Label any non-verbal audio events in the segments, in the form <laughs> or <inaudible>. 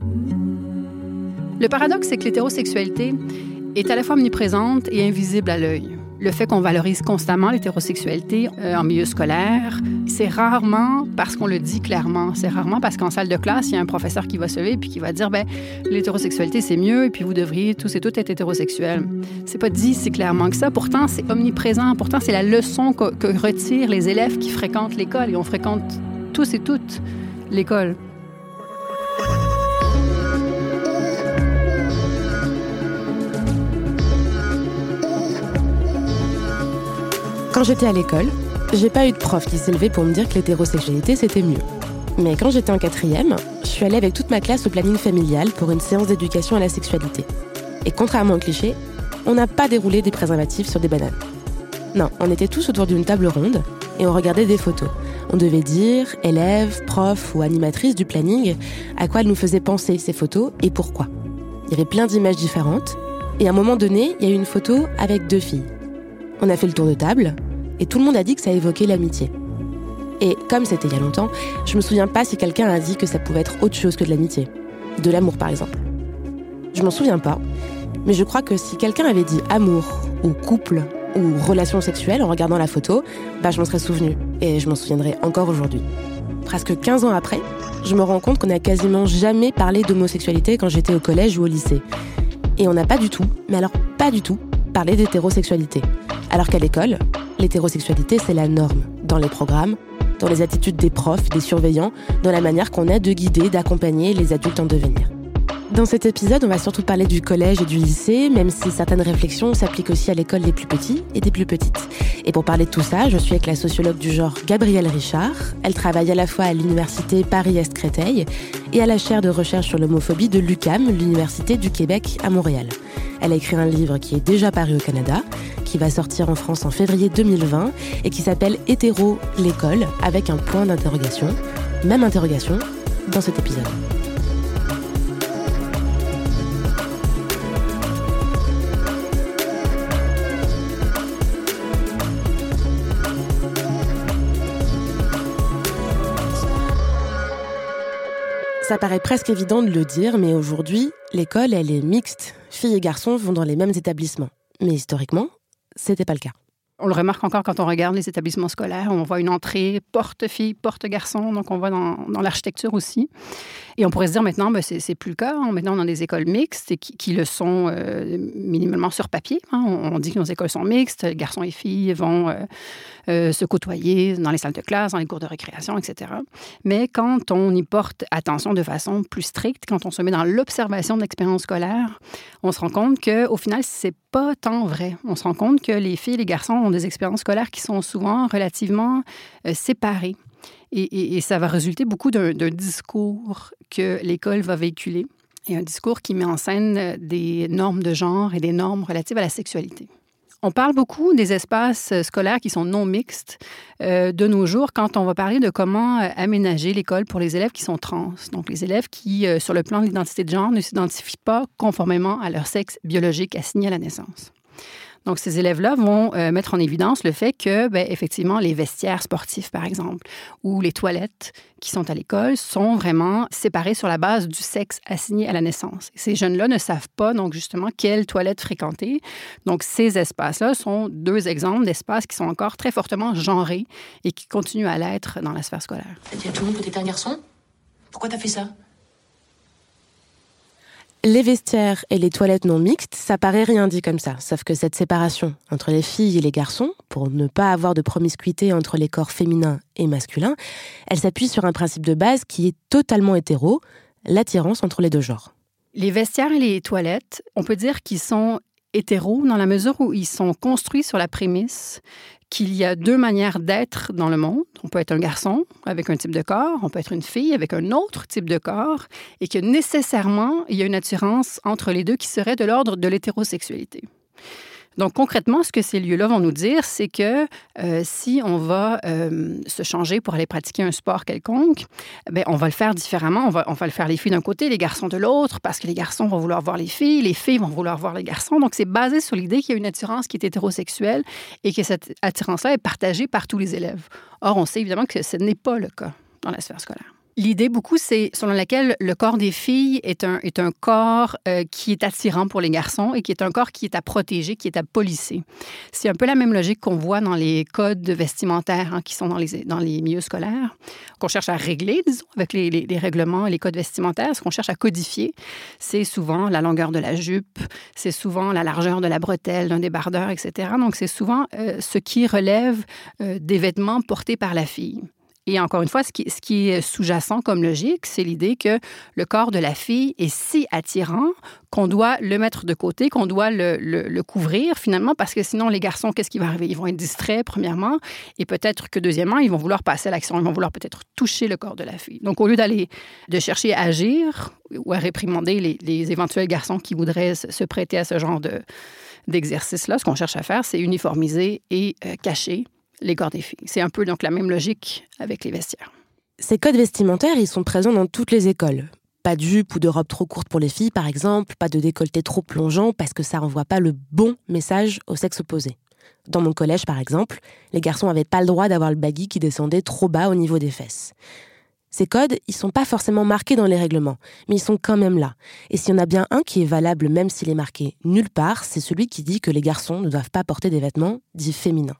Le paradoxe, c'est que l'hétérosexualité est à la fois omniprésente et invisible à l'œil. Le fait qu'on valorise constamment l'hétérosexualité euh, en milieu scolaire, c'est rarement parce qu'on le dit clairement. C'est rarement parce qu'en salle de classe, il y a un professeur qui va se lever et qui va dire ben l'hétérosexualité c'est mieux et puis vous devriez tous et toutes être hétérosexuels. C'est pas dit si clairement que ça. Pourtant, c'est omniprésent. Pourtant, c'est la leçon que, que retirent les élèves qui fréquentent l'école et on fréquente tous et toutes l'école. Quand j'étais à l'école, j'ai pas eu de prof qui s'est pour me dire que l'hétérosexualité c'était mieux. Mais quand j'étais en quatrième, je suis allée avec toute ma classe au planning familial pour une séance d'éducation à la sexualité. Et contrairement au cliché, on n'a pas déroulé des préservatifs sur des bananes. Non, on était tous autour d'une table ronde et on regardait des photos. On devait dire, élèves, profs ou animatrices du planning, à quoi elles nous faisaient penser ces photos et pourquoi. Il y avait plein d'images différentes et à un moment donné, il y a eu une photo avec deux filles. On a fait le tour de table et tout le monde a dit que ça évoquait l'amitié. Et comme c'était il y a longtemps, je me souviens pas si quelqu'un a dit que ça pouvait être autre chose que de l'amitié. De l'amour par exemple. Je m'en souviens pas, mais je crois que si quelqu'un avait dit amour, ou couple, ou relation sexuelle en regardant la photo, bah je m'en serais souvenu, et je m'en souviendrai encore aujourd'hui. Presque 15 ans après, je me rends compte qu'on n'a quasiment jamais parlé d'homosexualité quand j'étais au collège ou au lycée. Et on n'a pas du tout, mais alors pas du tout, parlé d'hétérosexualité. Alors qu'à l'école, l'hétérosexualité, c'est la norme dans les programmes, dans les attitudes des profs, des surveillants, dans la manière qu'on a de guider, d'accompagner les adultes en devenir. Dans cet épisode, on va surtout parler du collège et du lycée, même si certaines réflexions s'appliquent aussi à l'école des plus petits et des plus petites. Et pour parler de tout ça, je suis avec la sociologue du genre Gabrielle Richard. Elle travaille à la fois à l'université Paris-Est Créteil et à la chaire de recherche sur l'homophobie de l'UCAM, l'université du Québec à Montréal. Elle a écrit un livre qui est déjà paru au Canada, qui va sortir en France en février 2020 et qui s'appelle Hétéro l'école avec un point d'interrogation. Même interrogation dans cet épisode. Ça paraît presque évident de le dire, mais aujourd'hui, l'école, elle est mixte. Filles et garçons vont dans les mêmes établissements. Mais historiquement, c'était pas le cas. On le remarque encore quand on regarde les établissements scolaires. On voit une entrée porte-fille, porte-garçon. Donc, on voit dans, l'architecture aussi. Et on pourrait se dire maintenant, ben, c'est, plus le cas. Maintenant, on a des écoles mixtes qui, le sont euh, minimalement sur papier. Hein. On, on, dit que nos écoles sont mixtes. Garçons et filles vont euh, euh, se côtoyer dans les salles de classe, dans les cours de récréation, etc. Mais quand on y porte attention de façon plus stricte, quand on se met dans l'observation de l'expérience scolaire, on se rend compte qu'au final, c'est pas tant vrai. On se rend compte que les filles et les garçons des expériences scolaires qui sont souvent relativement euh, séparées. Et, ça va résulter beaucoup d'un discours que l'école va véhiculer et un discours qui met en scène des normes de genre et des normes relatives à la sexualité. On parle beaucoup des espaces scolaires qui sont non mixtes euh, de nos jours quand on va parler de comment euh, aménager l'école pour les élèves qui sont trans. Donc, les élèves qui, euh, sur le plan de l'identité de genre, ne s'identifient pas conformément à leur sexe biologique assigné à la naissance. Donc, ces élèves-là vont euh, mettre en évidence le fait que, ben, effectivement, les vestiaires sportifs, par exemple, ou les toilettes qui sont à l'école sont vraiment séparées sur la base du sexe assigné à la naissance. Ces jeunes-là ne savent pas, donc, justement, quelle toilette fréquenter. Donc, ces espaces-là sont deux exemples d'espaces qui sont encore très fortement genrés et qui continuent à l'être dans la sphère scolaire. À tout le monde que t'étais un garçon? Pourquoi t'as fait ça? Les vestiaires et les toilettes non mixtes, ça paraît rien dit comme ça, sauf que cette séparation entre les filles et les garçons, pour ne pas avoir de promiscuité entre les corps féminins et masculins, elle s'appuie sur un principe de base qui est totalement hétéro, l'attirance entre les deux genres. Les vestiaires et les toilettes, on peut dire qu'ils sont hétéros dans la mesure où ils sont construits sur la prémisse qu'il y a deux manières d'être dans le monde. On peut être un garçon avec un type de corps, on peut être une fille avec un autre type de corps, et que nécessairement, il y a une attirance entre les deux qui serait de l'ordre de l'hétérosexualité. Donc concrètement, ce que ces lieux-là vont nous dire, c'est que euh, si on va euh, se changer pour aller pratiquer un sport quelconque, ben, on va le faire différemment. On va, on va le faire les filles d'un côté, les garçons de l'autre, parce que les garçons vont vouloir voir les filles, les filles vont vouloir voir les garçons. Donc c'est basé sur l'idée qu'il y a une attirance qui est hétérosexuelle et que cette attirance-là est partagée par tous les élèves. Or, on sait évidemment que ce n'est pas le cas dans la sphère scolaire. L'idée beaucoup, c'est selon laquelle le corps des filles est un, est un corps euh, qui est attirant pour les garçons et qui est un corps qui est à protéger, qui est à polisser. C'est un peu la même logique qu'on voit dans les codes vestimentaires hein, qui sont dans les, dans les milieux scolaires, qu'on cherche à régler, disons, avec les, les, règlements et les codes vestimentaires. Ce qu'on cherche à codifier, c'est souvent la longueur de la jupe, c'est souvent la largeur de la bretelle, d'un débardeur, etc. Donc, c'est souvent euh, ce qui relève euh, des vêtements portés par la fille. Et encore une fois, ce qui, est sous-jacent comme logique, c'est l'idée que le corps de la fille est si attirant qu'on doit le mettre de côté, qu'on doit le, couvrir finalement, parce que sinon, les garçons, qu'est-ce qui va arriver? Ils vont être distraits, premièrement, et peut-être que, deuxièmement, ils vont vouloir passer à l'action, ils vont vouloir peut-être toucher le corps de la fille. Donc, au lieu d'aller, de chercher à agir ou à réprimander les, éventuels garçons qui voudraient se prêter à ce genre de d'exercice-là, ce qu'on cherche à faire, c'est uniformiser et euh, cacher les corps des filles. C'est un peu donc la même logique avec les vestiaires. Ces codes vestimentaires, ils sont présents dans toutes les écoles. Pas de jupe ou de robe trop courte pour les filles, par exemple, pas de décolleté trop plongeant parce que ça renvoie pas le bon message au sexe opposé. Dans mon collège, par exemple, les garçons n'avaient pas le droit d'avoir le baggy qui descendait trop bas au niveau des fesses. Ces codes, ils sont pas forcément marqués dans les règlements, mais ils sont quand même là. Et s'il y en a bien un qui est valable même s'il est marqué nulle part, c'est celui qui dit que les garçons ne doivent pas porter des vêtements dits féminins.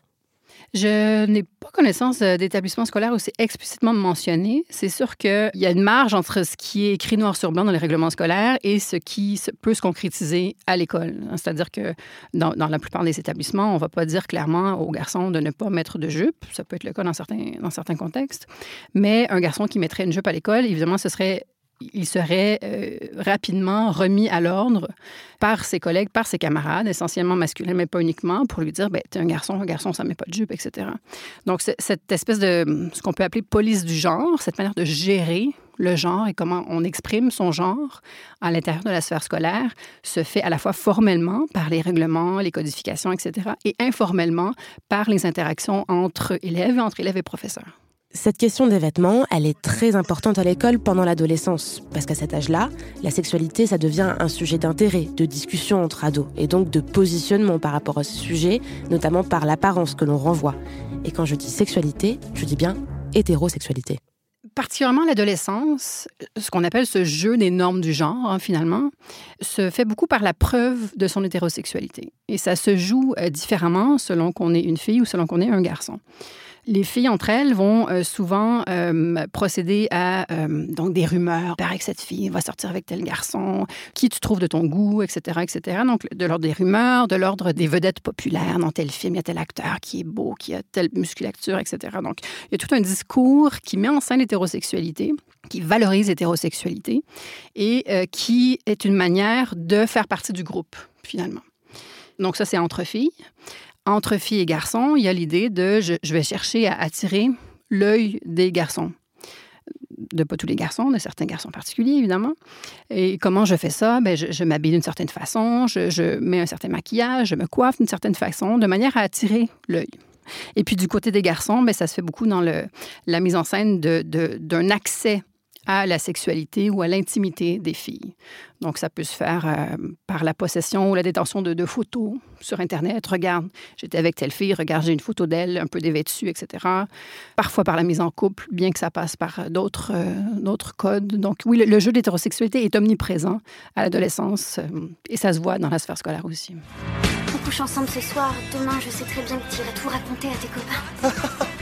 Je n'ai pas connaissance euh, d'établissement scolaire où c'est explicitement mentionné. C'est sûr qu'il y a une marge entre ce qui est écrit noir sur blanc dans les règlements scolaires et ce qui peut se concrétiser à l'école. C'est-à-dire que dans, la plupart des établissements, on ne va pas dire clairement aux garçons de ne pas mettre de jupe. Ça peut être le cas dans certains, dans certains contextes. Mais un garçon qui mettrait une jupe à l'école, évidemment, ce serait il serait euh, rapidement remis à l'ordre par ses collègues, par ses camarades, essentiellement masculins, mais pas uniquement, pour lui dire, ben, t'es un garçon, un garçon, ça met pas de jupe, etc. Donc, cette espèce de, ce qu'on peut appeler police du genre, cette manière de gérer le genre et comment on exprime son genre à l'intérieur de la sphère scolaire se fait à la fois formellement par les règlements, les codifications, etc., et informellement par les interactions entre élèves, entre élèves et professeurs. Cette question des vêtements, elle est très importante à l'école pendant l'adolescence, parce qu'à cet âge-là, la sexualité, ça devient un sujet d'intérêt, de discussion entre ados, et donc de positionnement par rapport à ce sujet, notamment par l'apparence que l'on renvoie. Et quand je dis sexualité, je dis bien hétérosexualité. Particulièrement l'adolescence, ce qu'on appelle ce jeu des normes du genre, hein, finalement, se fait beaucoup par la preuve de son hétérosexualité. Et ça se joue euh, différemment selon qu'on est une fille ou selon qu'on est un garçon les filles entre elles vont euh, souvent euh, procéder à euh, donc des rumeurs. Il paraît que cette fille va sortir avec tel garçon, qui tu trouves de ton goût, etc., etc. Donc de l'ordre des rumeurs, de l'ordre des vedettes populaires. Dans tel film, il y a tel acteur qui est beau, qui a telle musculature, etc. Donc il y a tout un discours qui met en scène l'hétérosexualité qui valorise l'hétérosexualité et qui est une manière de faire partie du groupe, finalement. Donc ça, c'est entre filles entre filles et garçons, il y a l'idée de je, vais chercher à attirer l'œil des garçons. De pas tous les garçons, de certains garçons particuliers, évidemment. Et comment je fais ça? Bien, je, m'habille d'une certaine façon, je, mets un certain maquillage, je me coiffe d'une certaine façon, de manière à attirer l'œil. Et puis du côté des garçons, bien, ça se fait beaucoup dans le, la mise en scène d'un de, accès à la sexualité ou à l'intimité des filles. Donc, ça peut se faire euh, par la possession ou la détention de, photos sur Internet. Regarde, j'étais avec telle fille, regarde, j'ai une photo d'elle, un peu dévêtue, etc. Parfois par la mise en couple, bien que ça passe par d'autres euh, codes. Donc, oui, le, jeu d'hétérosexualité est omniprésent à l'adolescence euh, et ça se voit dans la sphère scolaire aussi. On couche ensemble ce soir. Demain, je sais très bien que tu iras tout raconter à tes copains. <laughs>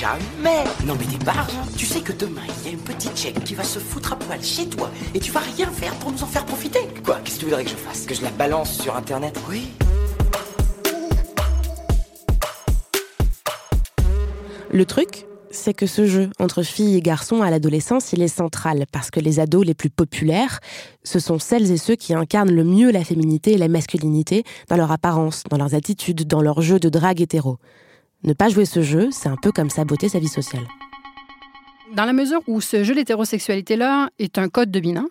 Jamais. Non mais barges Tu sais que demain, il y a une petite tchèque qui va se foutre à poil chez toi et tu vas rien faire pour nous en faire profiter. Quoi? Qu'est-ce que tu voudrais que je fasse? Que je la balance sur Internet? Oui. Le truc, c'est que ce jeu entre filles et garçons à l'adolescence, il est central parce que les ados les plus populaires, ce sont celles et ceux qui incarnent le mieux la féminité et la masculinité dans leur apparence, dans leurs attitudes, dans leur jeu de drague hétéro. Ne pas jouer ce jeu, c'est un peu comme saboter sa vie sociale. Dans la mesure où ce jeu d'hétérosexualité-là est un code dominant,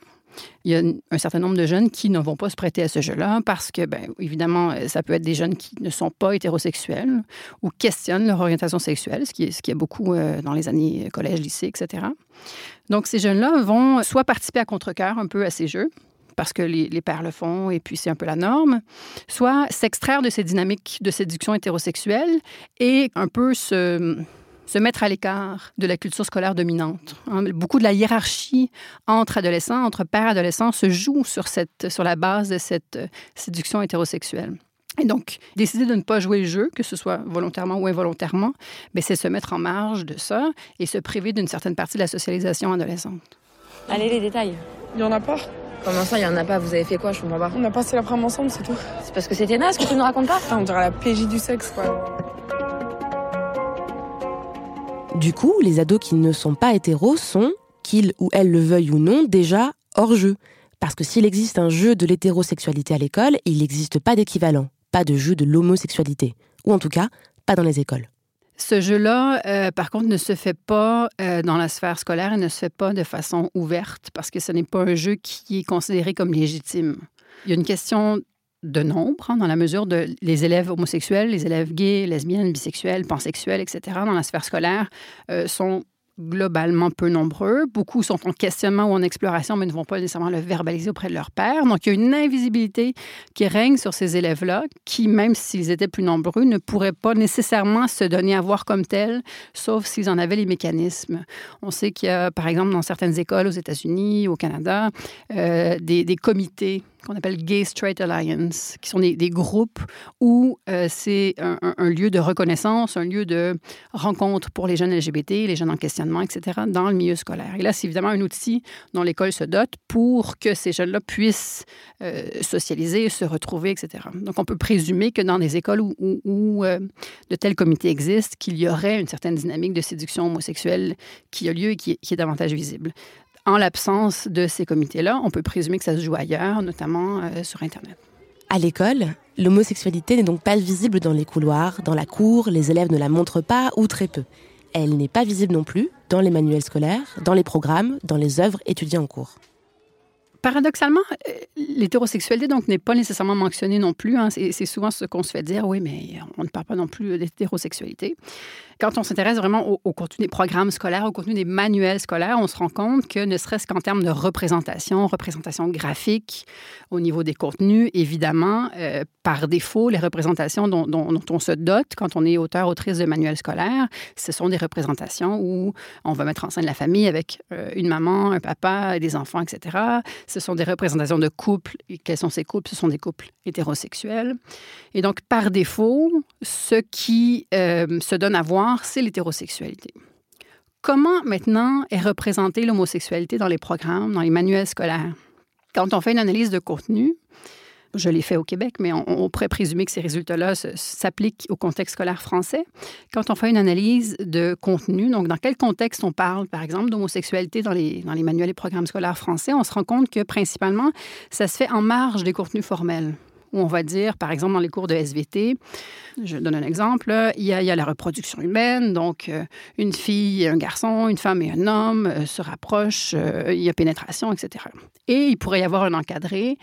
il y a un certain nombre de jeunes qui ne vont pas se prêter à ce jeu-là parce que, bien, évidemment, ça peut être des jeunes qui ne sont pas hétérosexuels ou questionnent leur orientation sexuelle, ce qui est, ce qui est beaucoup euh, dans les années collège, lycée, etc. Donc, ces jeunes-là vont soit participer à contre-cœur un peu à ces jeux, parce que les, les, pères le font et puis c'est un peu la norme, soit s'extraire de ces dynamiques de séduction hétérosexuelle et un peu se se mettre à l'écart de la culture scolaire dominante. Hein. Beaucoup de la hiérarchie entre adolescents, entre pères adolescents, se joue sur, cette, sur la base de cette euh, séduction hétérosexuelle. Et donc, décider de ne pas jouer le jeu, que ce soit volontairement ou involontairement, ben, c'est se mettre en marge de ça et se priver d'une certaine partie de la socialisation adolescente. Allez, les détails. Il y en a pas. Comment ça, il y en a pas Vous avez fait quoi Je comprends pas. On a passé l'après-midi ensemble, c'est tout. C'est parce que c'était naze que tu ne racontes pas? On dirait la PJ du sexe, quoi. Du coup, les ados qui ne sont pas hétéros sont, qu'ils ou elles le veuillent ou non, déjà hors jeu. Parce que s'il existe un jeu de l'hétérosexualité à l'école, il n'existe pas d'équivalent, pas de jeu de l'homosexualité. Ou en tout cas, pas dans les écoles. Ce jeu-là, euh, par contre, ne se fait pas euh, dans la sphère scolaire et ne se fait pas de façon ouverte parce que ce n'est pas un jeu qui est considéré comme légitime. Il y a une question de nombre, hein, dans la mesure de les élèves homosexuels, les élèves gays, lesbiennes, bisexuels, pansexuels, etc., dans la sphère scolaire, euh, sont globalement peu nombreux. Beaucoup sont en questionnement ou en exploration, mais ne vont pas nécessairement le verbaliser auprès de leur père. Donc, il y a une invisibilité qui règne sur ces élèves-là, qui, même s'ils étaient plus nombreux, ne pourraient pas nécessairement se donner à voir comme tels, sauf s'ils en avaient les mécanismes. On sait qu'il y a, par exemple, dans certaines écoles aux États-Unis, au Canada, euh, des, des comités qu'on appelle Gay Straight Alliance, qui sont des, groupes où euh, c'est un, lieu de reconnaissance, un lieu de rencontre pour les jeunes LGBT, les jeunes en questionnement, etc., dans le milieu scolaire. Et là, c'est évidemment un outil dont l'école se dote pour que ces jeunes-là puissent euh, socialiser, se retrouver, etc. Donc, on peut présumer que dans des écoles où, où, euh, de tels comités existent, qu'il y aurait une certaine dynamique de séduction homosexuelle qui a lieu et qui est davantage visible en l'absence de ces comités-là, on peut présumer que ça se joue ailleurs, notamment euh, sur Internet. À l'école, l'homosexualité n'est donc pas visible dans les couloirs, dans la cour, les élèves ne la montrent pas ou très peu. Elle n'est pas visible non plus dans les manuels scolaires, dans les programmes, dans les œuvres étudiées en cours. Paradoxalement, euh, l'hétérosexualité donc n'est pas nécessairement mentionnée non plus. Hein. C'est souvent ce qu'on se fait dire, oui, mais on ne parle pas non plus d'hétérosexualité quand on s'intéresse vraiment au, contenu des programmes scolaires, au contenu des manuels scolaires, on se rend compte que ne serait-ce qu'en termes de représentation, représentation graphique, au niveau des contenus, évidemment, euh, par défaut, les représentations dont, on se dote quand on est auteur, autrice de manuels scolaires, ce sont des représentations où on va mettre en scène la famille avec euh, une maman, un papa, des enfants, etc. Ce sont des représentations de couples. Et quels sont ces couples? Ce sont des couples hétérosexuels. Et donc, par défaut, ce qui euh, se donne à voir, c'est l'hétérosexualité. Comment maintenant est représentée l'homosexualité dans les programmes, dans les manuels scolaires? Quand on fait une analyse de contenu, je l'ai fait au Québec, mais on, pourrait présumer que ces résultats-là s'appliquent au contexte scolaire français. Quand on fait une analyse de contenu, donc dans quel contexte on parle, par exemple, d'homosexualité dans les, dans les manuels et programmes scolaires français, on se rend compte que principalement, ça se fait en marge des contenus formels où on va dire, par exemple, dans les cours de SVT, je donne un exemple, il y a, la reproduction humaine, donc euh, une fille et un garçon, une femme et un homme euh, se rapprochent, euh, il y a pénétration, etc. Et il pourrait y avoir un encadré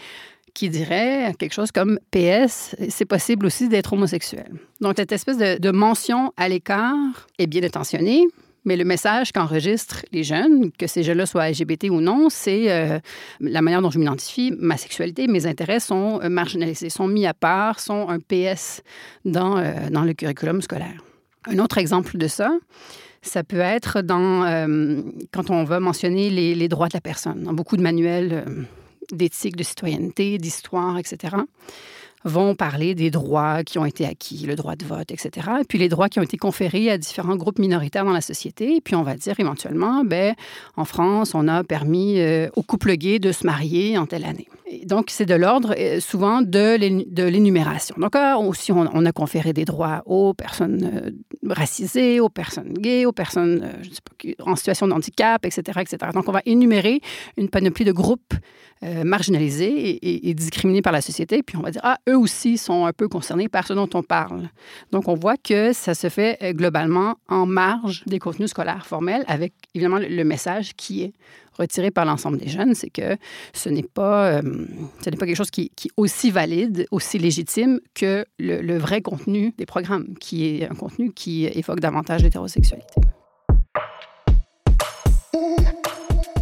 qui dirait quelque chose comme PS, c'est possible aussi d'être homosexuel. Donc, cette espèce de, de mention à l'écart est bien intentionnée, mais le message qu'enregistrent les jeunes, que ces jeunes-là soient LGBT ou non, c'est euh, la manière dont je m'identifie, ma sexualité, mes intérêts sont euh, marginalisés, sont mis à part, sont un PS dans, euh, dans le curriculum scolaire. Un autre exemple de ça, ça peut être dans, quand on va mentionner les, les, droits de la personne, dans beaucoup de manuels d'éthique, de citoyenneté, d'histoire, etc vont parler des droits qui ont été acquis, le droit de vote, etc. Et puis les droits qui ont été conférés à différents groupes minoritaires dans la société. Et puis on va dire éventuellement, ben, en France, on a permis euh, aux couples gays de se marier en telle année. Donc, c'est de l'ordre euh, souvent de l'é- de l'énumération. Donc, euh, aussi, on, on a conféré des droits aux personnes euh, racisées, aux personnes gays, aux personnes euh, en situation de handicap, etc., etc. Donc, on va énumérer une panoplie de groupes euh, marginalisés et, discriminés par la société. Puis, on va dire, ah, eux aussi sont un peu concernés par ce dont on parle. Donc, on voit que ça se fait euh, globalement en marge des contenus scolaires formels avec, évidemment, le message qui est retiré par l'ensemble des jeunes, c'est que ce n'est pas, euh, pas quelque chose qui, qui est aussi valide, aussi légitime que le, le vrai contenu des programmes, qui est un contenu qui évoque davantage l'hétérosexualité.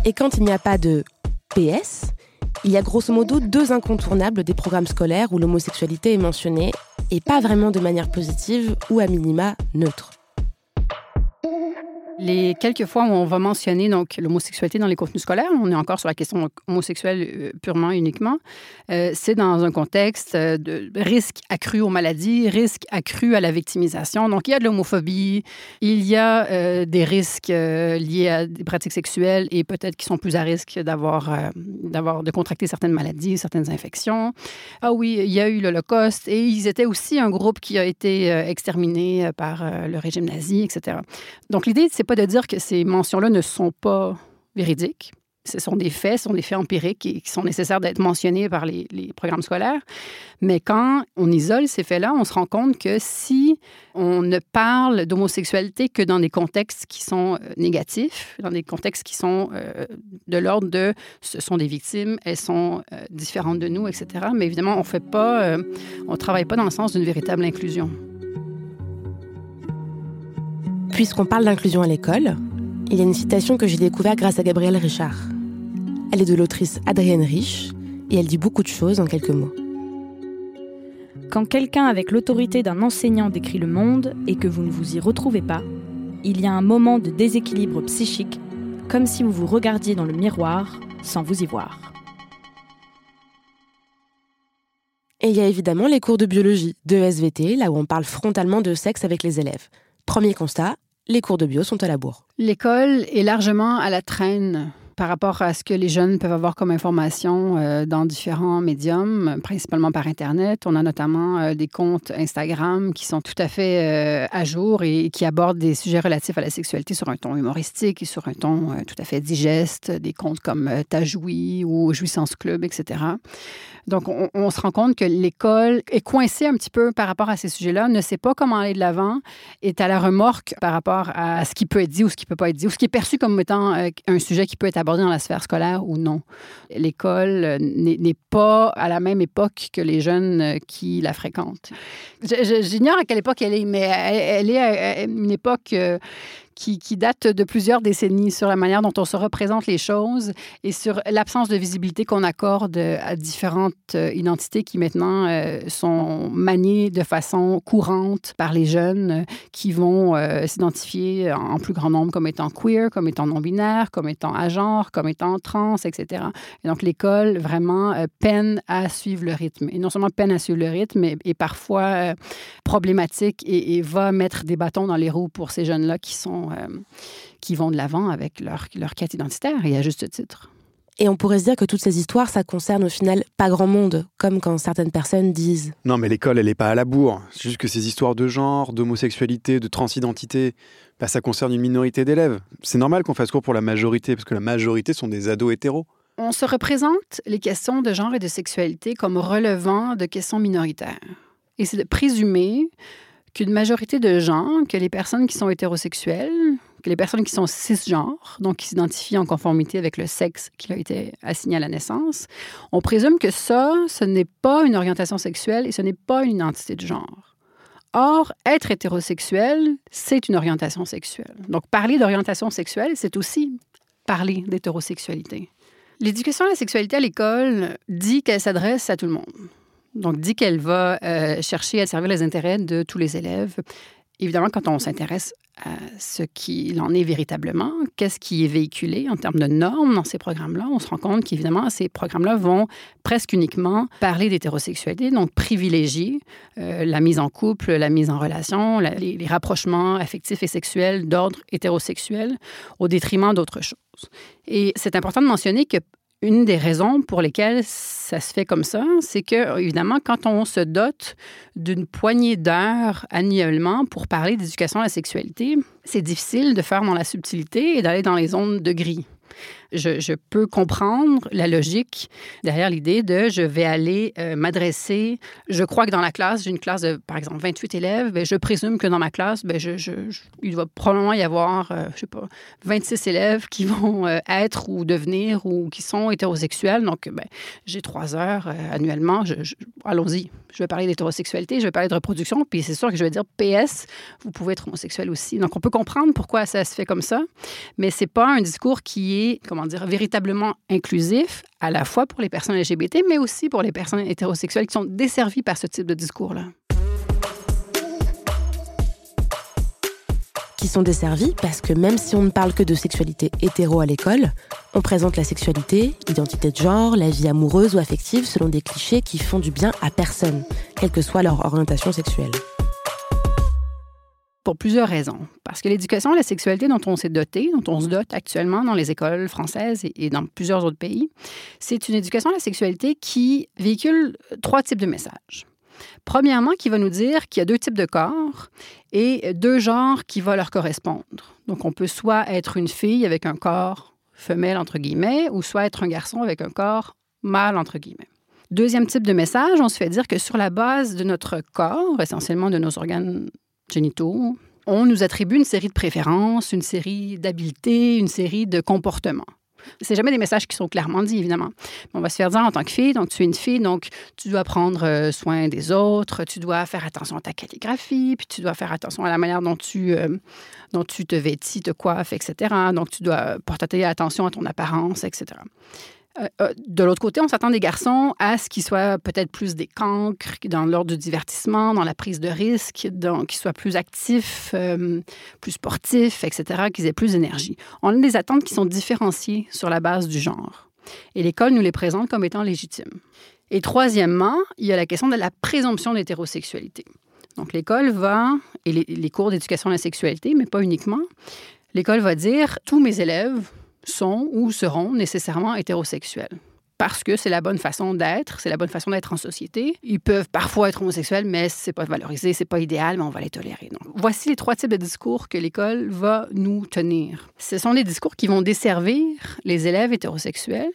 Et quand il n'y a pas de PS, il y a grosso modo deux incontournables des programmes scolaires où l'homosexualité est mentionnée, et pas vraiment de manière positive ou à minima neutre. Les quelques fois où on va mentionner donc l'homosexualité dans les contenus scolaires, on est encore sur la question homosexuelle euh, purement uniquement, euh, c'est dans un contexte euh, de risque accru aux maladies, risque accru à la victimisation. Donc il y a de l'homophobie, il y a des risques liés à des pratiques sexuelles et peut-être qui sont plus à risque d'avoir d'avoir de contracter certaines maladies, certaines infections. Ah oui, il y a eu l'Holocauste et ils étaient aussi un groupe qui a été exterminé par le régime nazi, etc. Donc, l'idée, c'est pas de dire que ces mentions-là ne sont pas véridiques. Ce sont des faits, ce sont des faits empiriques qui sont nécessaires d'être mentionnés par les, les programmes scolaires. Mais quand on isole ces faits-là, on se rend compte que si on ne parle d'homosexualité que dans des contextes qui sont euh, négatifs, dans des contextes qui sont euh, de l'ordre de ce sont des victimes, elles sont euh, différentes de nous, etc. Mais évidemment, on fait pas, euh, on travaille pas dans le sens d'une véritable inclusion. Puisqu'on parle d'inclusion à l'école, il y a une citation que j'ai découverte grâce à Gabrielle Richard. Elle est de l'autrice Adrienne Rich et elle dit beaucoup de choses en quelques mots. Quand quelqu'un avec l'autorité d'un enseignant décrit le monde et que vous ne vous y retrouvez pas, il y a un moment de déséquilibre psychique, comme si vous vous regardiez dans le miroir sans vous y voir. Et il y a évidemment les cours de biologie, de SVT, là où on parle frontalement de sexe avec les élèves. Premier constat, les cours de bio sont à la bourre. L'école est largement à la traîne par rapport à ce que les jeunes peuvent avoir comme information euh, dans différents médiums, principalement par Internet. On a notamment euh, des comptes Instagram qui sont tout à fait euh, à jour et qui abordent des sujets relatifs à la sexualité sur un ton humoristique et sur un ton tout à fait digeste, des comptes comme Tajoui ou Jouissance Club, etc. Donc, on, on se rend compte que l'école est coincée un petit peu par rapport à ces sujets-là, ne sait pas comment aller de l'avant, est à la remorque par rapport à ce qui peut être dit ou ce qui peut pas être dit, ou ce qui est perçu comme étant un sujet qui peut être abordé dans la sphère scolaire ou non. L'école euh, n'est pas à la même époque que les jeunes euh, qui la fréquentent. J'ignore à quelle époque elle est, mais elle, est à à une époque euh, qui, qui date de plusieurs décennies sur la manière dont on se représente les choses et sur l'absence de visibilité qu'on accorde à différentes euh, identités qui maintenant euh, sont maniées de façon courante par les jeunes euh, qui vont s'identifier en plus grand nombre comme étant queer, comme étant non-binaire, comme étant agenre, comme étant trans, etc. Et donc l'école vraiment peine à suivre le rythme. Et non seulement peine à suivre le rythme, mais est parfois problématique et va mettre des bâtons dans les roues pour ces jeunes-là qui sont euh, qui vont de l'avant avec leur, leur quête identitaire, et à juste titre. Et on pourrait se dire que toutes ces histoires, ça concerne au final pas grand monde, comme quand certaines personnes disent Non, mais l'école, elle n'est pas à la bourre. C'est juste que ces histoires de genre, d'homosexualité, de transidentité, bah, ça concerne une minorité d'élèves. C'est normal qu'on fasse cours pour la majorité, parce que la majorité sont des ados hétéros. On se représente les questions de genre et de sexualité comme relevant de questions minoritaires. Et c'est de présumer qu'une majorité de gens, que les personnes qui sont hétérosexuelles, que les personnes qui sont cisgenres, donc qui s'identifient en conformité avec le sexe qui leur a été assigné à la naissance, on présume que ça, ce n'est pas une orientation sexuelle et ce n'est pas une identité de genre. Or, être hétérosexuel, c'est une orientation sexuelle. Donc, parler d'orientation sexuelle, c'est aussi parler d'hétérosexualité. L'éducation à la sexualité à l'école dit qu'elle s'adresse à tout le monde. Donc, dit qu'elle va euh, chercher à servir les intérêts de tous les élèves. Évidemment, quand on s'intéresse à ce qu'il en est véritablement, qu'est-ce qui est véhiculé en termes de normes dans ces programmes-là, on se rend compte qu'évidemment, ces programmes-là vont presque uniquement parler d'hétérosexualité, donc privilégier euh, la mise en couple, la mise en relation, la, les, les rapprochements affectifs et sexuels d'ordre hétérosexuel au détriment d'autres choses. Et c'est important de mentionner que Une des raisons pour lesquelles ça se fait comme ça, c'est que, évidemment, quand on se dote d'une poignée d'heures annuellement pour parler d'éducation à la sexualité, c'est difficile de faire dans la subtilité et d'aller dans les zones de gris je, peux comprendre la logique derrière l'idée de je vais aller euh, m'adresser. Je crois que dans la classe, j'ai une classe de, par exemple, 28 élèves, bien, je présume que dans ma classe, bien, je, il va probablement y avoir, euh, je sais pas, 26 élèves qui vont euh, être ou devenir ou qui sont hétérosexuels. Donc, bien, j'ai trois heures annuellement. allons-y. Je vais parler d'hétérosexualité, je vais parler de reproduction, puis c'est sûr que je vais dire PS, vous pouvez être homosexuel aussi. Donc, on peut comprendre pourquoi ça se fait comme ça, mais c'est pas un discours qui est, comment dire, véritablement inclusif, à la fois pour les personnes LGBT, mais aussi pour les personnes hétérosexuelles qui sont desservies par ce type de discours-là. Qui sont desservies parce que même si on ne parle que de sexualité hétéro à l'école, on présente la sexualité, l'identité de genre, la vie amoureuse ou affective selon des clichés qui font du bien à personne, quelle que soit leur orientation sexuelle pour plusieurs raisons. Parce que l'éducation à la sexualité dont on s'est doté, dont on se dote actuellement dans les écoles françaises et dans plusieurs autres pays, c'est une éducation à la sexualité qui véhicule trois types de messages. Premièrement, qui va nous dire qu'il y a deux types de corps et deux genres qui vont leur correspondre. Donc, on peut soit être une fille avec un corps femelle, entre guillemets, ou soit être un garçon avec un corps mâle, entre guillemets. Deuxième type de message, on se fait dire que sur la base de notre corps, essentiellement de nos organes génitaux, on nous attribue une série de préférences, une série d'habiletés, une série de comportements. C'est jamais des messages qui sont clairement dits, évidemment. On va se faire dire en tant que fille, donc tu es une fille, donc tu dois prendre euh, soin des autres, tu dois faire attention à ta calligraphie, puis tu dois faire attention à la manière dont tu, euh, dont tu te vêtis, te coiffes, etc. Donc tu dois porter attention à ton apparence, etc. Euh, euh, de l'autre côté, on s'attend des garçons à ce qu'ils soient peut-être plus des cancres dans l'ordre du divertissement, dans la prise de risque, qu'ils soient plus actifs, euh, plus sportifs, etc., qu'ils aient plus d'énergie. On a des attentes qui sont différenciées sur la base du genre. Et l'école nous les présente comme étant légitimes. Et troisièmement, il y a la question de la présomption d'hétérosexualité. Donc l'école va, et les, les cours d'éducation à la sexualité, mais pas uniquement, l'école va dire, tous mes élèves sont ou seront nécessairement hétérosexuels parce que c'est la bonne façon d'être, c'est la bonne façon d'être en société. Ils peuvent parfois être homosexuels, mais c'est pas valorisé, c'est pas idéal, mais on va les tolérer. Donc, voici les trois types de discours que l'école va nous tenir. Ce sont des discours qui vont desservir les élèves hétérosexuels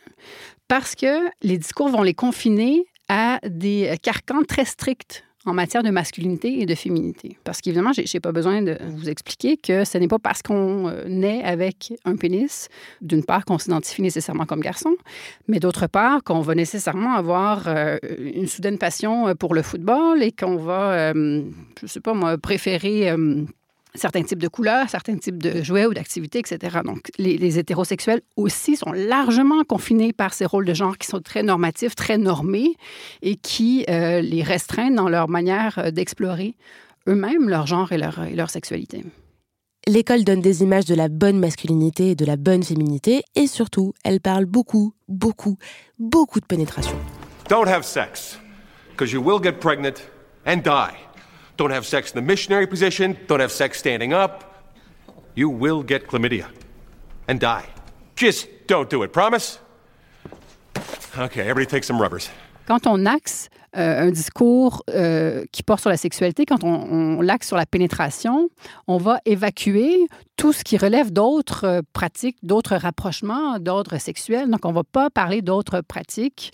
parce que les discours vont les confiner à des carcans très stricts en matière de masculinité et de féminité. Parce qu'évidemment, je n'ai pas besoin de vous expliquer que ce n'est pas parce qu'on euh, naît avec un pénis, d'une part, qu'on s'identifie nécessairement comme garçon, mais d'autre part, qu'on va nécessairement avoir euh, une soudaine passion euh, pour le football et qu'on va, je ne sais pas moi, préférer certains types de couleurs, certains types de jouets ou d'activités, etc. Donc, les, hétérosexuels aussi sont largement confinés par ces rôles de genre qui sont très normatifs, très normés et qui euh, les restreignent dans leur manière euh, d'explorer eux-mêmes leur genre et leur, et leur sexualité. L'école donne des images de la bonne masculinité et de la bonne féminité et surtout, elle parle beaucoup, beaucoup, beaucoup de pénétration. Don't have sex, because you will get pregnant and die. Don't have sex in the missionary position. Don't have sex standing up. You will get chlamydia and die. Just don't do it. Promise? Okay, everybody take some rubbers. Quand on axe euh, un discours euh, qui porte sur la sexualité, quand on, on l'axe sur la pénétration, on va évacuer tout ce qui relève d'autres euh, pratiques, d'autres rapprochements d'ordre sexuel. Donc, on ne va pas parler d'autres pratiques,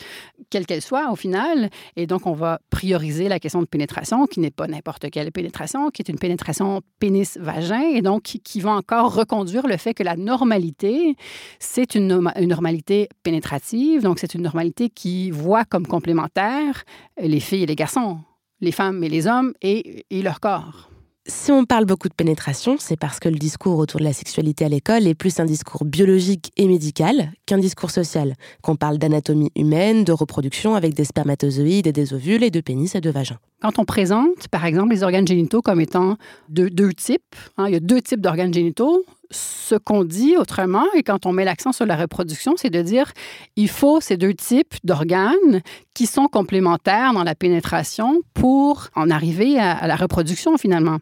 quelles qu'elles soient au final. Et donc, on va prioriser la question de pénétration, qui n'est pas n'importe quelle pénétration, qui est une pénétration pénis-vagin, et donc qui, va encore reconduire le fait que la normalité, c'est une, normalité pénétrative. Donc, c'est une normalité qui voit comme complémentaire les filles et les garçons, les femmes et les hommes et, leur corps. Si on parle beaucoup de pénétration, c'est parce que le discours autour de la sexualité à l'école est plus un discours biologique et médical qu'un discours social, qu'on parle d'anatomie humaine, de reproduction avec des spermatozoïdes et des ovules et de pénis et de vagin. Quand on présente, par exemple, les organes génitaux comme étant de deux types, hein, il y a deux types d'organes génitaux, ce qu'on dit autrement, et quand on met l'accent sur la reproduction, c'est de dire il faut ces deux types d'organes qui sont complémentaires dans la pénétration pour en arriver à, la reproduction finalement.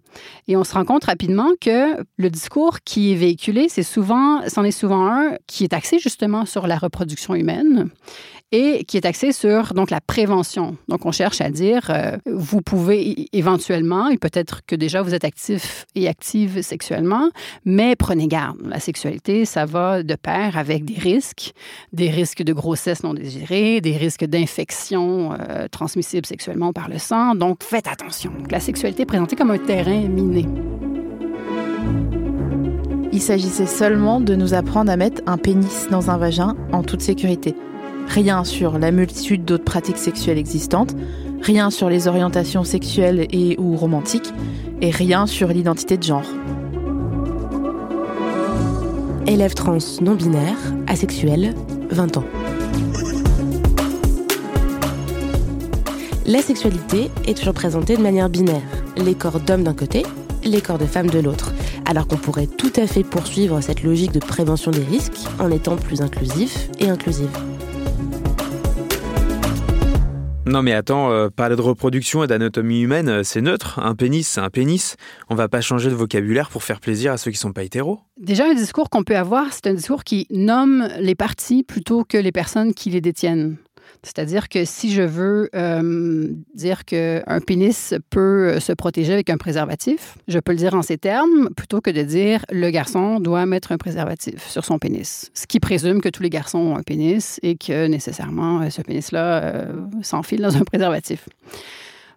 Et on se rend compte rapidement que le discours qui est véhiculé, c'est souvent, c'en est souvent un qui est axé justement sur la reproduction humaine et qui est axé sur donc la prévention. Donc on cherche à dire euh, vous pouvez éventuellement et peut-être que déjà vous êtes actif et active sexuellement, mais prenez garde. La sexualité, ça va de pair avec des risques, des risques de grossesse non désirée, des risques d'infection euh, transmissible sexuellement par le sang. Donc faites attention. La sexualité est présentée comme un terrain miné. Il s'agissait seulement de nous apprendre à mettre un pénis dans un vagin en toute sécurité. Rien sur la multitude d'autres pratiques sexuelles existantes, rien sur les orientations sexuelles et ou romantiques, et rien sur l'identité de genre. Élève trans non binaire, asexuel, 20 ans. La sexualité est toujours présentée de manière binaire. Les corps d'hommes d'un côté, les corps de femmes de l'autre. Alors qu'on pourrait tout à fait poursuivre cette logique de prévention des risques en étant plus inclusif et inclusive. Non mais attends, euh, parler de reproduction et d'anatomie humaine, euh, c'est neutre. Un pénis, c'est un pénis. On va pas changer de vocabulaire pour faire plaisir à ceux qui sont pas hétéros. Déjà, un discours qu'on peut avoir, c'est un discours qui nomme les parties plutôt que les personnes qui les détiennent. C'est-à-dire que si je veux euh, dire qu'un pénis peut se protéger avec un préservatif, je peux le dire en ces termes plutôt que de dire le garçon doit mettre un préservatif sur son pénis. Ce qui présume que tous les garçons ont un pénis et que nécessairement ce pénis-là euh, s'enfile dans un préservatif.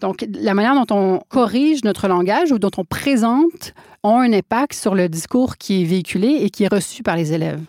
Donc, la manière dont on corrige notre langage ou dont on présente ont un impact sur le discours qui est véhiculé et qui est reçu par les élèves.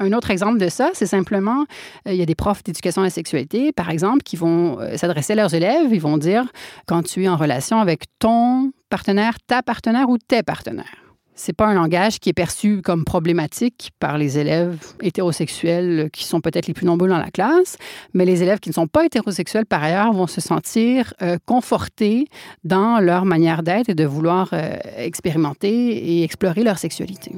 Un autre exemple de ça, c'est simplement, euh, il y a des profs d'éducation à la sexualité, par exemple, qui vont euh, s'adresser à leurs élèves, ils vont dire, quand tu es en relation avec ton partenaire, ta partenaire ou tes partenaires. C'est pas un langage qui est perçu comme problématique par les élèves hétérosexuels qui sont peut-être les plus nombreux dans la classe, mais les élèves qui ne sont pas hétérosexuels par ailleurs vont se sentir euh, confortés dans leur manière d'être et de vouloir expérimenter et explorer leur sexualité.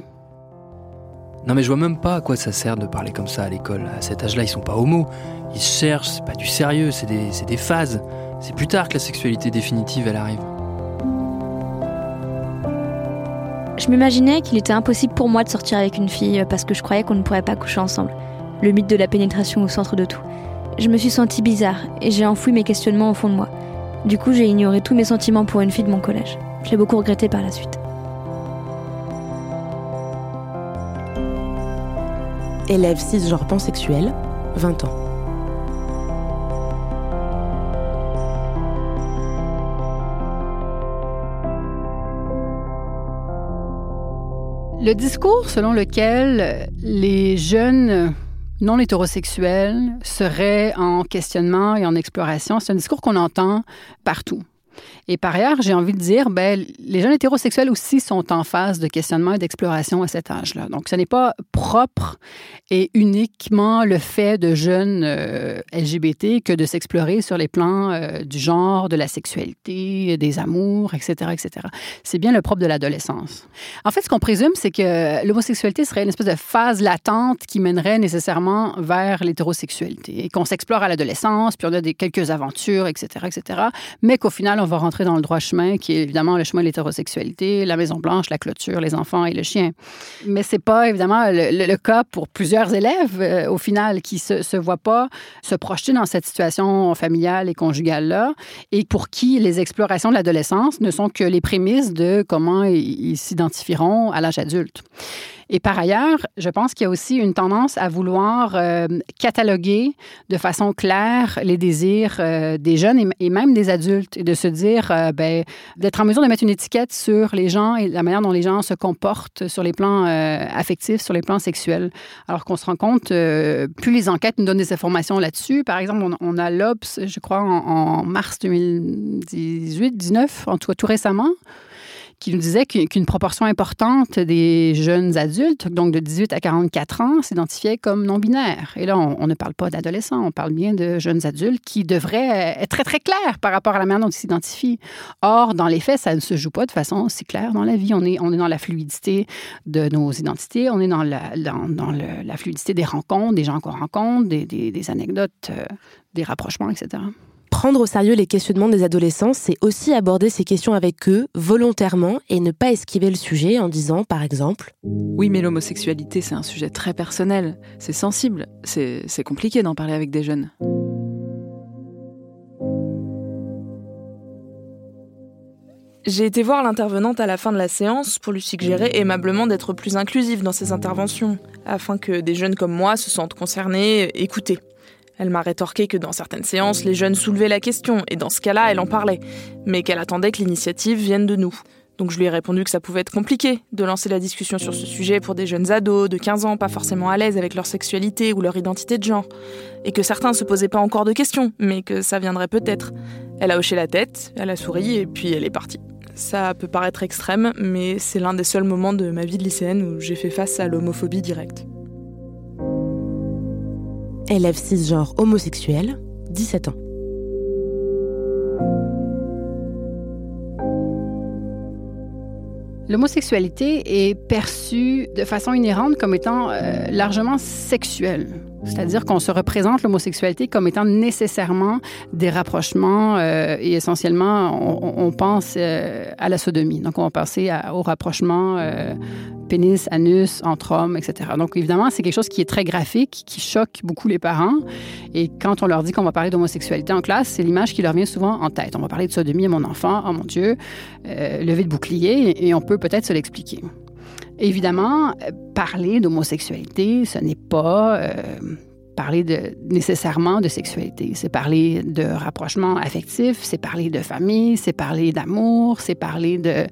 Non mais je vois même pas à quoi ça sert de parler comme ça à l'école. À cet âge-là, ils sont pas homo. Ils se cherchent, c'est pas du sérieux, c'est des, des phases. C'est plus tard que la sexualité définitive, elle arrive. Je m'imaginais qu'il était impossible pour moi de sortir avec une fille parce que je croyais qu'on ne pourrait pas coucher ensemble. Le mythe de la pénétration au centre de tout. Je me suis sentie bizarre et j'ai enfoui mes questionnements au fond de moi. Du coup, j'ai ignoré tous mes sentiments pour une fille de mon collège. Je l'ai beaucoup regretté par la suite. Élève cisgenre pansexuel, 20 ans. Le discours selon lequel les jeunes non hétérosexuels seraient en questionnement et en exploration, c'est un discours qu'on entend partout. Et par ailleurs, j'ai envie de dire, ben, les jeunes hétérosexuels aussi sont en phase de questionnement et d'exploration à cet âge-là. Donc, ce n'est pas propre et uniquement le fait de jeunes euh, LGBT que de s'explorer sur les plans euh, du genre, de la sexualité, des amours, etc., etc. C'est bien le propre de l'adolescence. En fait, ce qu'on présume, c'est que l'homosexualité serait une espèce de phase latente qui mènerait nécessairement vers l'hétérosexualité et qu'on s'explore à l'adolescence, puis on a des, quelques aventures, etc., etc., mais qu'au final, on va rentrer dans le droit chemin, qui est évidemment le chemin de l'hétérosexualité, la Maison Blanche, la clôture, les enfants et le chien. Mais c'est pas évidemment le, cas pour plusieurs élèves euh, au final qui se, se voient pas se projeter dans cette situation familiale et conjugale là, et pour qui les explorations de l'adolescence ne sont que les prémices de comment ils s'identifieront à l'âge adulte. Et par ailleurs, je pense qu'il y a aussi une tendance à vouloir euh, cataloguer de façon claire les désirs euh, des jeunes et, même des adultes et de se dire, euh, ben, d'être en mesure de mettre une étiquette sur les gens et la manière dont les gens se comportent sur les plans euh, affectifs, sur les plans sexuels. Alors qu'on se rend compte, plus les enquêtes nous donnent des informations là-dessus. Par exemple, on, a l'OPS, je crois, en, en mars 2018-19, en tout cas tout récemment qui nous disait qu'une proportion importante des jeunes adultes, donc de 18 à 44 ans, s'identifiaient comme non-binaires. Et là, on, ne parle pas d'adolescents, on parle bien de jeunes adultes qui devraient être très, très clairs par rapport à la manière dont ils s'identifient. Or, dans les faits, ça ne se joue pas de façon aussi claire dans la vie. On est, on est dans la fluidité de nos identités, on est dans la, dans, la fluidité des rencontres, des gens qu'on rencontre, des, des, anecdotes, euh, des rapprochements, etc. Prendre au sérieux les questionnements des adolescents, c'est aussi aborder ces questions avec eux volontairement et ne pas esquiver le sujet en disant, par exemple Oui, mais l'homosexualité, c'est un sujet très personnel, c'est sensible, c'est compliqué d'en parler avec des jeunes. J'ai été voir l'intervenante à la fin de la séance pour lui suggérer aimablement d'être plus inclusive dans ses interventions, afin que des jeunes comme moi se sentent concernés, écoutés. Elle m'a rétorqué que dans certaines séances, les jeunes soulevaient la question, et dans ce cas-là, elle en parlait, mais qu'elle attendait que l'initiative vienne de nous. Donc je lui ai répondu que ça pouvait être compliqué de lancer la discussion sur ce sujet pour des jeunes ados de 15 ans pas forcément à l'aise avec leur sexualité ou leur identité de genre, et que certains ne se posaient pas encore de questions, mais que ça viendrait peut-être. Elle a hoché la tête, elle a souri, et puis elle est partie. Ça peut paraître extrême, mais c'est l'un des seuls moments de ma vie de lycéenne où j'ai fait face à l'homophobie directe. Élève cisgenre homosexuel, 17 ans. L'homosexualité est perçue de façon inhérente comme étant euh, largement sexuelle. C'est-à-dire qu'on se représente l'homosexualité comme étant nécessairement des rapprochements euh, et essentiellement, on, pense euh, à la sodomie. Donc, on va penser au rapprochement euh, pénis, anus, entre hommes, etc. Donc, évidemment, c'est quelque chose qui est très graphique, qui choque beaucoup les parents. Et quand on leur dit qu'on va parler d'homosexualité en classe, c'est l'image qui leur vient souvent en tête. On va parler de sodomie à mon enfant, oh mon Dieu, lever de bouclier, et on peut peut-être se l'expliquer. Évidemment, parler d'homosexualité, ce n'est pas euh, parler de, nécessairement de sexualité. C'est parler de rapprochement affectif, c'est parler de famille, c'est parler d'amour, c'est parler de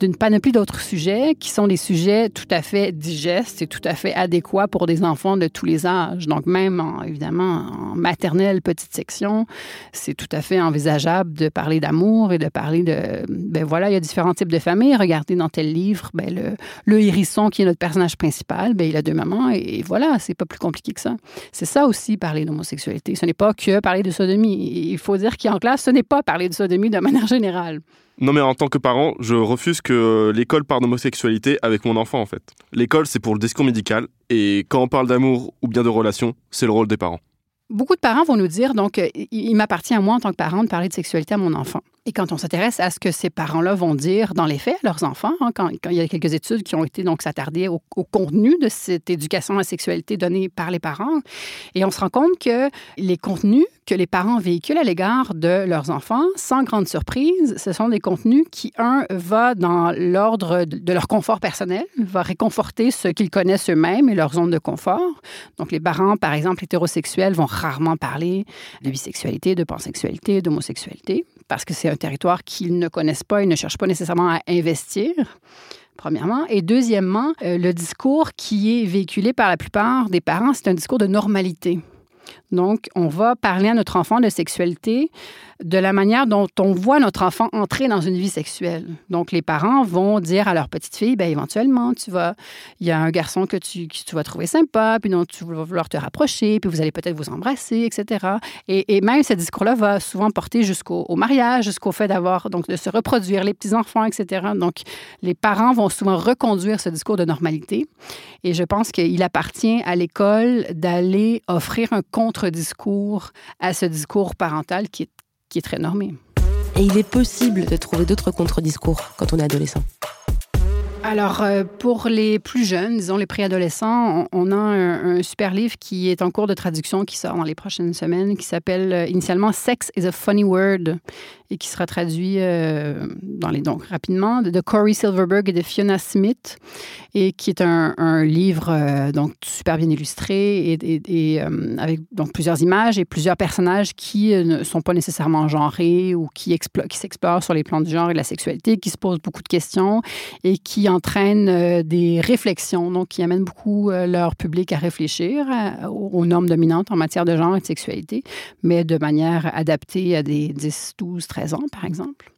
d'une panoplie d'autres sujets qui sont des sujets tout à fait digestes et tout à fait adéquats pour des enfants de tous les âges. Donc même, évidemment, en maternelle, petite section, c'est tout à fait envisageable de parler d'amour et de parler de... Ben voilà, il y a différents types de familles. Regardez dans tel livre, ben le, le hérisson qui est notre personnage principal, ben il a deux mamans et, voilà, c'est pas plus compliqué que ça. C'est ça aussi, parler d'homosexualité. Ce n'est pas que parler de sodomie. Il faut dire qu'en classe, ce n'est pas parler de sodomie de manière générale. Non, mais en tant que parent, je refuse que l'école parle d'homosexualité avec mon enfant, en fait. L'école, c'est pour le discours médical, et quand on parle d'amour ou bien de relation, c'est le rôle des parents. Beaucoup de parents vont nous dire, donc, euh, il m'appartient à moi en tant que parent de parler de sexualité à mon enfant. Et quand on s'intéresse à ce que ces parents-là vont dire dans les faits à leurs enfants, hein, quand, il y a quelques études qui ont été donc s'attarder au, contenu de cette éducation à la sexualité donnée par les parents, et on se rend compte que les contenus que les parents véhiculent à l'égard de leurs enfants, sans grande surprise, ce sont des contenus qui, un, va dans l'ordre de leur confort personnel, va réconforter ce qu'ils connaissent eux-mêmes et leur zone de confort. Donc, les parents, par exemple, hétérosexuels, vont rarement parler de bisexualité, de pansexualité, d'homosexualité parce que c'est un territoire qu'ils ne connaissent pas et ne cherchent pas nécessairement à investir premièrement. Et deuxièmement, euh, le discours qui est véhiculé par la plupart des parents, c'est un discours de normalité. Donc, on va parler à notre enfant de sexualité de la manière dont on voit notre enfant entrer dans une vie sexuelle. Donc, les parents vont dire à leur petite fille, ben, éventuellement, tu vas, il y a un garçon que tu, vas trouver sympa, puis dont tu vas vouloir te rapprocher, puis vous allez peut-être vous embrasser, etc. Et, même ce discours-là va souvent porter jusqu'au mariage, jusqu'au fait d'avoir, donc, de se reproduire les petits-enfants, etc. Donc, les parents vont souvent reconduire ce discours de normalité. Et je pense qu'il appartient à l'école d'aller offrir un contre-discours à ce discours parental qui est qui est très normé. Et il est possible de trouver d'autres contre-discours quand on est adolescent. Alors, euh, pour les plus jeunes, disons les préadolescents, on, a un, super livre qui est en cours de traduction, qui sort dans les prochaines semaines, qui s'appelle euh, initialement Sex is a Funny Word et qui sera traduit euh, donc rapidement de Corey Silverberg et de Fiona Smith et qui est un, livre donc super bien illustré et, avec donc plusieurs images et plusieurs personnages qui ne sont pas nécessairement genrés ou qui, qui s'explorent sur les plans du genre et de la sexualité, qui se posent beaucoup de questions et qui entraînent euh, des réflexions, donc qui amènent beaucoup euh, leur public à réfléchir aux normes dominantes en matière de genre et de sexualité, mais de manière adaptée à des 10, 12, 13 par exemple.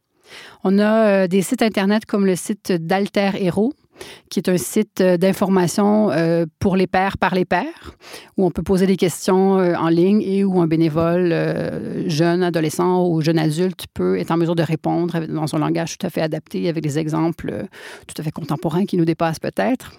On a des sites Internet comme le site d'Alter Hero, qui est un site d'information pour les pères par les pères, où on peut poser des questions en ligne et où un bénévole jeune, adolescent ou jeune adulte peut être en mesure de répondre dans son langage tout à fait adapté avec des exemples tout à fait contemporains qui nous dépassent peut-être.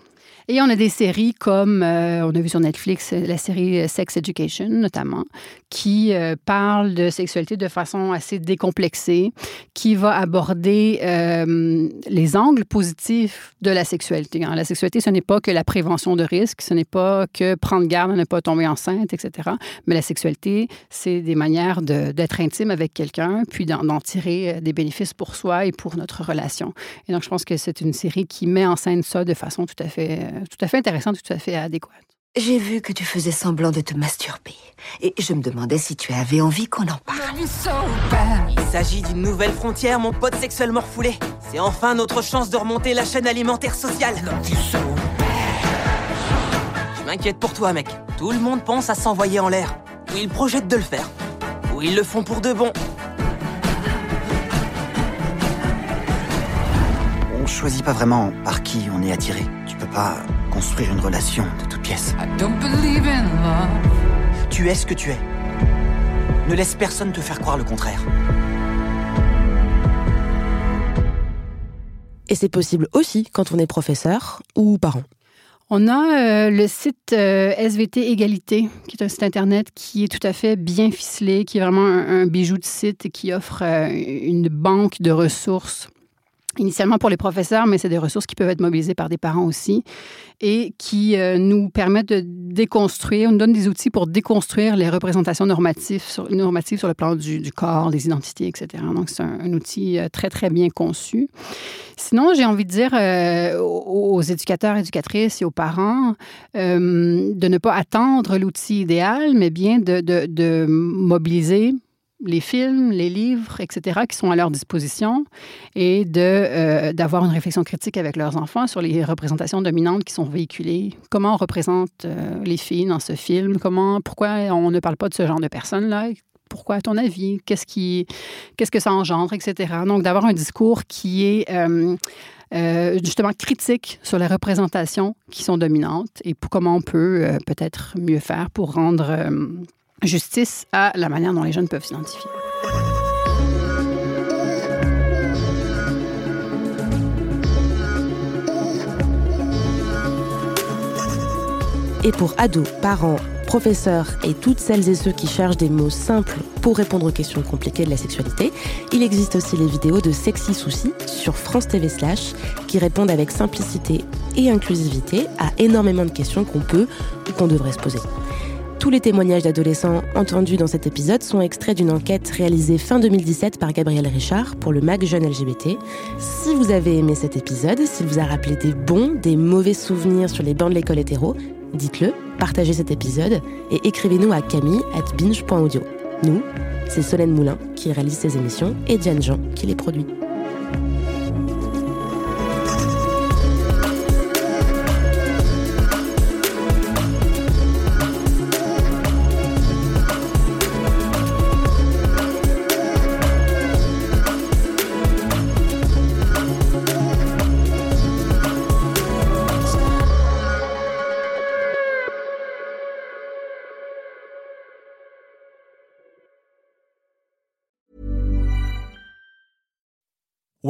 Et on a des séries comme, euh, on a vu sur Netflix la série Sex Education notamment, qui euh, parle de sexualité de façon assez décomplexée, qui va aborder euh, les angles positifs de la sexualité. Hein. La sexualité, ce n'est pas que la prévention de risques, ce n'est pas que prendre garde à ne pas tomber enceinte, etc. Mais la sexualité, c'est des manières d'être intime avec quelqu'un, puis d'en tirer des bénéfices pour soi et pour notre relation. Et donc, je pense que c'est une série qui met en scène ça de façon tout à fait tout à fait intéressante, tout à fait adéquate. J'ai vu que tu faisais semblant de te masturber. Et je me demandais si tu avais envie qu'on en parle. Il s'agit d'une nouvelle frontière, mon pote sexuellement refoulé. C'est enfin notre chance de remonter la chaîne alimentaire sociale. Je m'inquiète pour toi, mec. Tout le monde pense à s'envoyer en l'air. Ou ils projettent de le faire. Ou ils le font pour de bon. On choisit pas vraiment par qui on est attiré. Pas construire une relation de toutes pièces. Tu es ce que tu es. Ne laisse personne te faire croire le contraire. Et c'est possible aussi quand on est professeur ou parent. On a euh, le site euh, SVT Égalité, qui est un site Internet qui est tout à fait bien ficelé, qui est vraiment un, bijou de site et qui offre euh, une banque de ressources initialement pour les professeurs, mais c'est des ressources qui peuvent être mobilisées par des parents aussi et qui euh, nous permettent de déconstruire, on nous donne des outils pour déconstruire les représentations normatives sur, le plan du, corps, des identités, etc. Donc, c'est un, outil euh, très, très bien conçu. Sinon, j'ai envie de dire euh, aux, éducateurs, éducatrices et aux parents de ne pas attendre l'outil idéal, mais bien de mobiliser les films, les livres, etc., qui sont à leur disposition et euh, d'avoir une réflexion critique avec leurs enfants sur les représentations dominantes qui sont véhiculées. Comment on représente euh, les filles dans ce film? Comment, pourquoi on ne parle pas de ce genre de personnes-là? Pourquoi, à ton avis? Qu'est-ce, qui, que ça engendre, etc. Donc, d'avoir un discours qui est euh, justement critique sur les représentations qui sont dominantes et comment on peut peut-être mieux faire pour rendre justice à la manière dont les jeunes peuvent s'identifier. Et pour ados, parents, professeurs et toutes celles et ceux qui cherchent des mots simples pour répondre aux questions compliquées de la sexualité, il existe aussi les vidéos de Sexy Soucis sur France TV Slash qui répondent avec simplicité et inclusivité à énormément de questions qu'on peut ou qu'on devrait se poser. Tous les témoignages d'adolescents entendus dans cet épisode sont extraits d'une enquête réalisée fin 2017 par Gabriel Richard pour le MAG Jeune LGBT. Si vous avez aimé cet épisode, s'il vous a rappelé des bons, des mauvais souvenirs sur les bancs de l'école hétéro, dites-le, partagez cet épisode et écrivez-nous à camille at binge.audio. Nous, c'est Solène Moulin qui réalise ces émissions et Diane Jean qui les produit.